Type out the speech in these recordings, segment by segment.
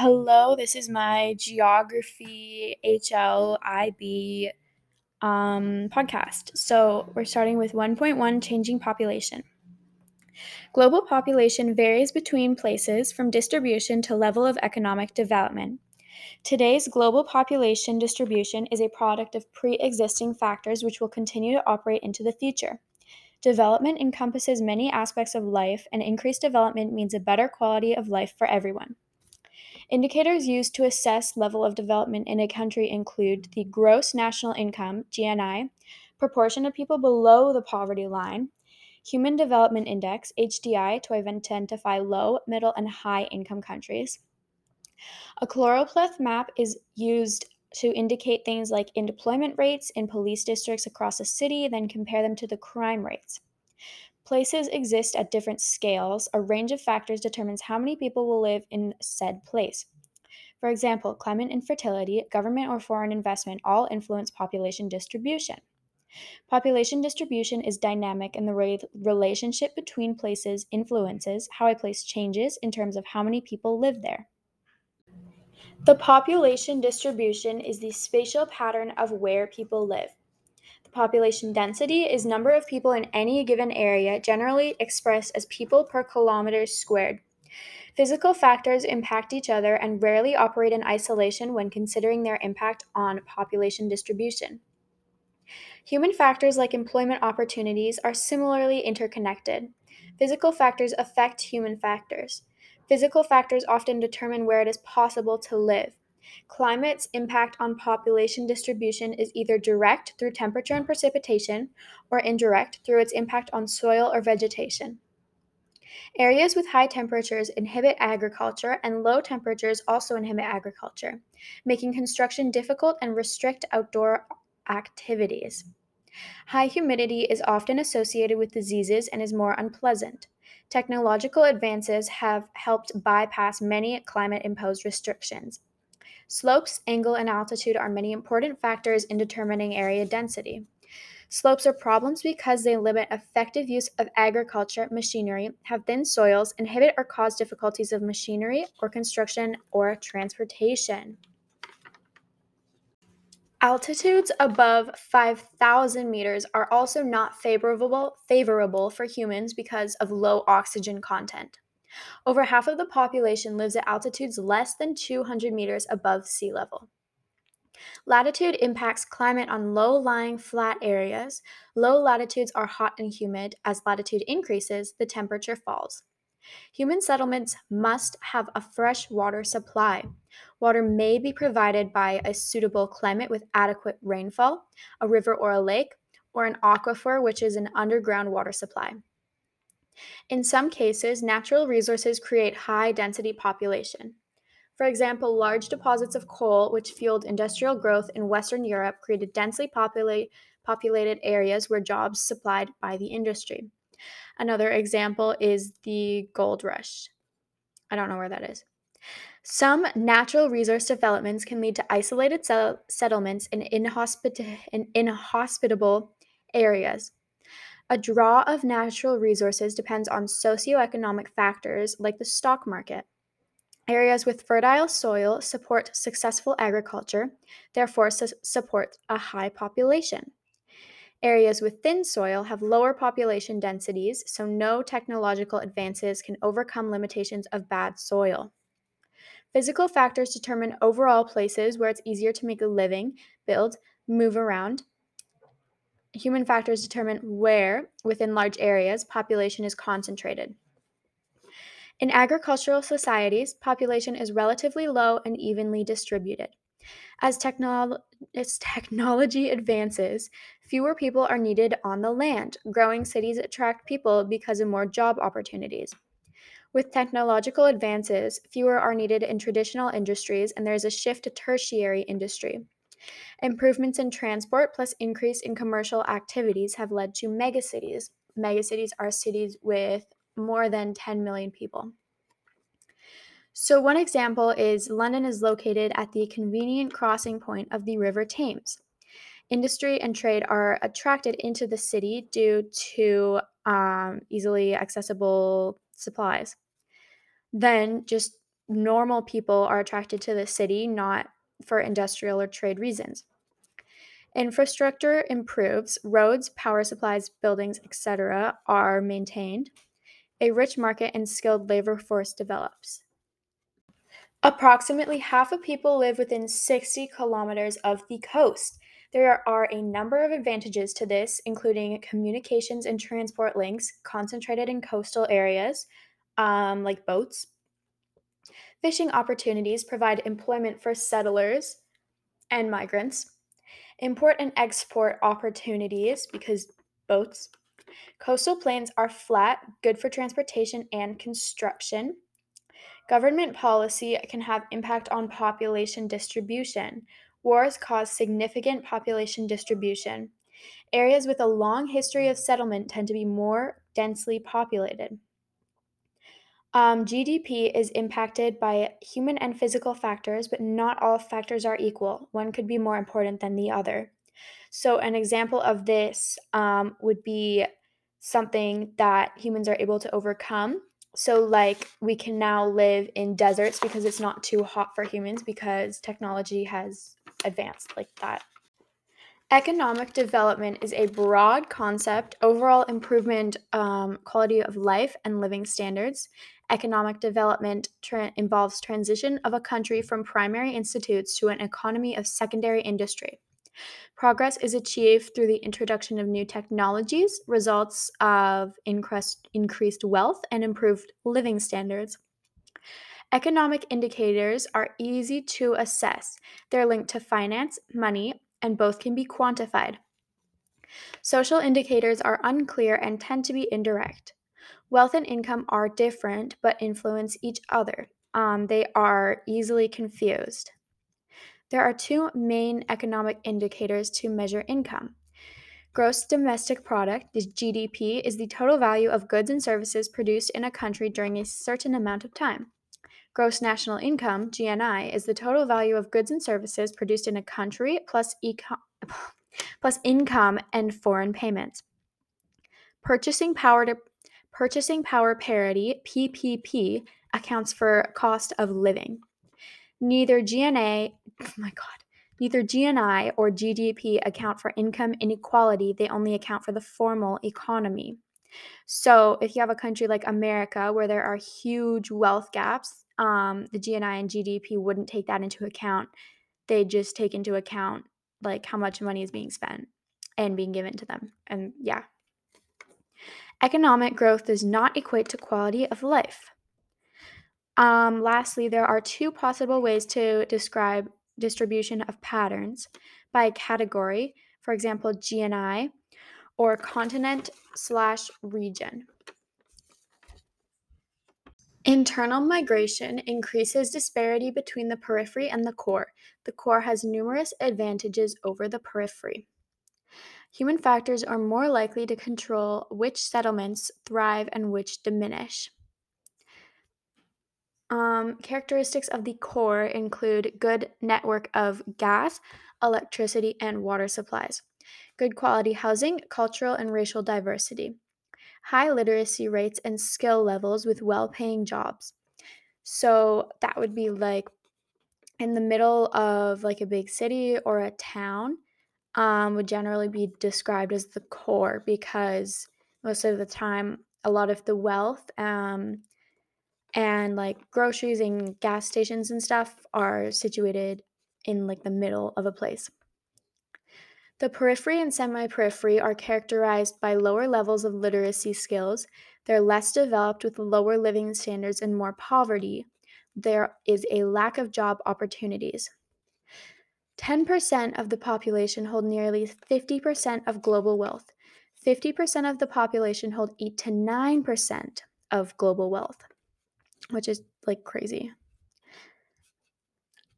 Hello, this is my Geography HLIB um, podcast. So we're starting with 1.1 Changing Population. Global population varies between places from distribution to level of economic development. Today's global population distribution is a product of pre existing factors which will continue to operate into the future. Development encompasses many aspects of life, and increased development means a better quality of life for everyone. Indicators used to assess level of development in a country include the gross national income, GNI, proportion of people below the poverty line, Human Development Index, HDI, to identify low, middle, and high income countries. A choropleth map is used to indicate things like employment rates in police districts across a city, then compare them to the crime rates. Places exist at different scales. A range of factors determines how many people will live in said place. For example, climate and fertility, government or foreign investment all influence population distribution. Population distribution is dynamic, and the re- relationship between places influences how a place changes in terms of how many people live there. The population distribution is the spatial pattern of where people live. Population density is number of people in any given area, generally expressed as people per kilometer squared. Physical factors impact each other and rarely operate in isolation when considering their impact on population distribution. Human factors like employment opportunities are similarly interconnected. Physical factors affect human factors. Physical factors often determine where it is possible to live. Climate's impact on population distribution is either direct through temperature and precipitation or indirect through its impact on soil or vegetation. Areas with high temperatures inhibit agriculture, and low temperatures also inhibit agriculture, making construction difficult and restrict outdoor activities. High humidity is often associated with diseases and is more unpleasant. Technological advances have helped bypass many climate imposed restrictions. Slopes, angle, and altitude are many important factors in determining area density. Slopes are problems because they limit effective use of agriculture machinery, have thin soils, inhibit or cause difficulties of machinery or construction or transportation. Altitudes above 5,000 meters are also not favorable, favorable for humans because of low oxygen content. Over half of the population lives at altitudes less than 200 meters above sea level. Latitude impacts climate on low lying flat areas. Low latitudes are hot and humid. As latitude increases, the temperature falls. Human settlements must have a fresh water supply. Water may be provided by a suitable climate with adequate rainfall, a river or a lake, or an aquifer, which is an underground water supply. In some cases, natural resources create high density population. For example, large deposits of coal, which fueled industrial growth in Western Europe, created densely populate, populated areas where jobs supplied by the industry. Another example is the gold rush. I don't know where that is. Some natural resource developments can lead to isolated settlements in, in inhospitable areas. A draw of natural resources depends on socioeconomic factors like the stock market. Areas with fertile soil support successful agriculture, therefore, su- support a high population. Areas with thin soil have lower population densities, so no technological advances can overcome limitations of bad soil. Physical factors determine overall places where it's easier to make a living, build, move around, human factors determine where, within large areas, population is concentrated. In agricultural societies, population is relatively low and evenly distributed. As, technolo- as, technology advances, fewer people are needed on the land. Growing cities attract people because of more job opportunities. With technological advances, fewer are needed in traditional industries, and there is a shift to tertiary industry. Improvements in transport plus increase in commercial activities have led to megacities. Megacities are cities with more than 10 million people. So, one example is London is located at the convenient crossing point of the River Thames. Industry and trade are attracted into the city due to um, easily accessible supplies. Then, just normal people are attracted to the city, not for industrial or trade reasons. Infrastructure improves, roads, power supplies, buildings, etc., are maintained. A rich market and skilled labor force develops. Approximately half of people live within 60 kilometers of the coast. There are a number of advantages to this, including communications and transport links concentrated in coastal areas, um, like boats. Fishing opportunities provide employment for settlers and migrants. Import and export opportunities because boats. Coastal plains are flat, good for transportation and construction. Government policy can have impact on population distribution. Wars cause significant population distribution. Areas with a long history of settlement tend to be more densely populated. Um, GDP is impacted by human and physical factors, but not all factors are equal. One could be more important than the other. So, an example of this um, would be something that humans are able to overcome. So, like, we can now live in deserts because it's not too hot for humans because technology has advanced like that. Economic development is a broad concept, overall improvement, um, quality of life, and living standards. Economic development tra- involves transition of a country from primary institutes to an economy of secondary industry. Progress is achieved through the introduction of new technologies, results of increased, increased wealth, and improved living standards. Economic indicators are easy to assess. They're linked to finance, money, and both can be quantified. Social indicators are unclear and tend to be indirect. Wealth and income are different but influence each other. Um, they are easily confused. There are two main economic indicators to measure income. Gross domestic product, the GDP, is the total value of goods and services produced in a country during a certain amount of time. Gross national income, GNI, is the total value of goods and services produced in a country plus, plus income and foreign payments. Purchasing power to purchasing power parity, PPP, accounts for cost of living. Neither GNA, oh my god, neither GNI or GDP account for income inequality, they only account for the formal economy. So, if you have a country like America where there are huge wealth gaps, um, the GNI and GDP wouldn't take that into account. They just take into account like how much money is being spent and being given to them. And yeah. Economic growth does not equate to quality of life. Um, lastly, there are two possible ways to describe distribution of patterns by category, for example, GNI, or continent slash region. Internal migration increases disparity between the periphery and the core. The core has numerous advantages over the periphery. Human factors are more likely to control which settlements thrive and which diminish. Um, characteristics of the core include good network of gas, electricity, and water supplies, good quality housing, cultural and racial diversity high literacy rates and skill levels with well paying jobs. So that would be like in the middle of like a big city or a town um, would generally be described as the core because most of the time a lot of the wealth um, and like groceries and gas stations and stuff are situated in like the middle of a place. The periphery and semi periphery are characterized by lower levels of literacy skills. They're less developed with lower living standards and more poverty. There is a lack of job opportunities. 10% of the population hold nearly 50% of global wealth. 50% of the population hold 8 to 9% of global wealth, which is like crazy.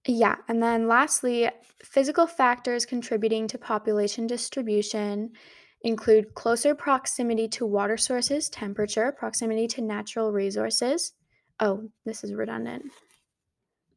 Yeah, and then lastly, physical factors contributing to population distribution include closer proximity to water sources, temperature, proximity to natural resources. Oh, this is redundant.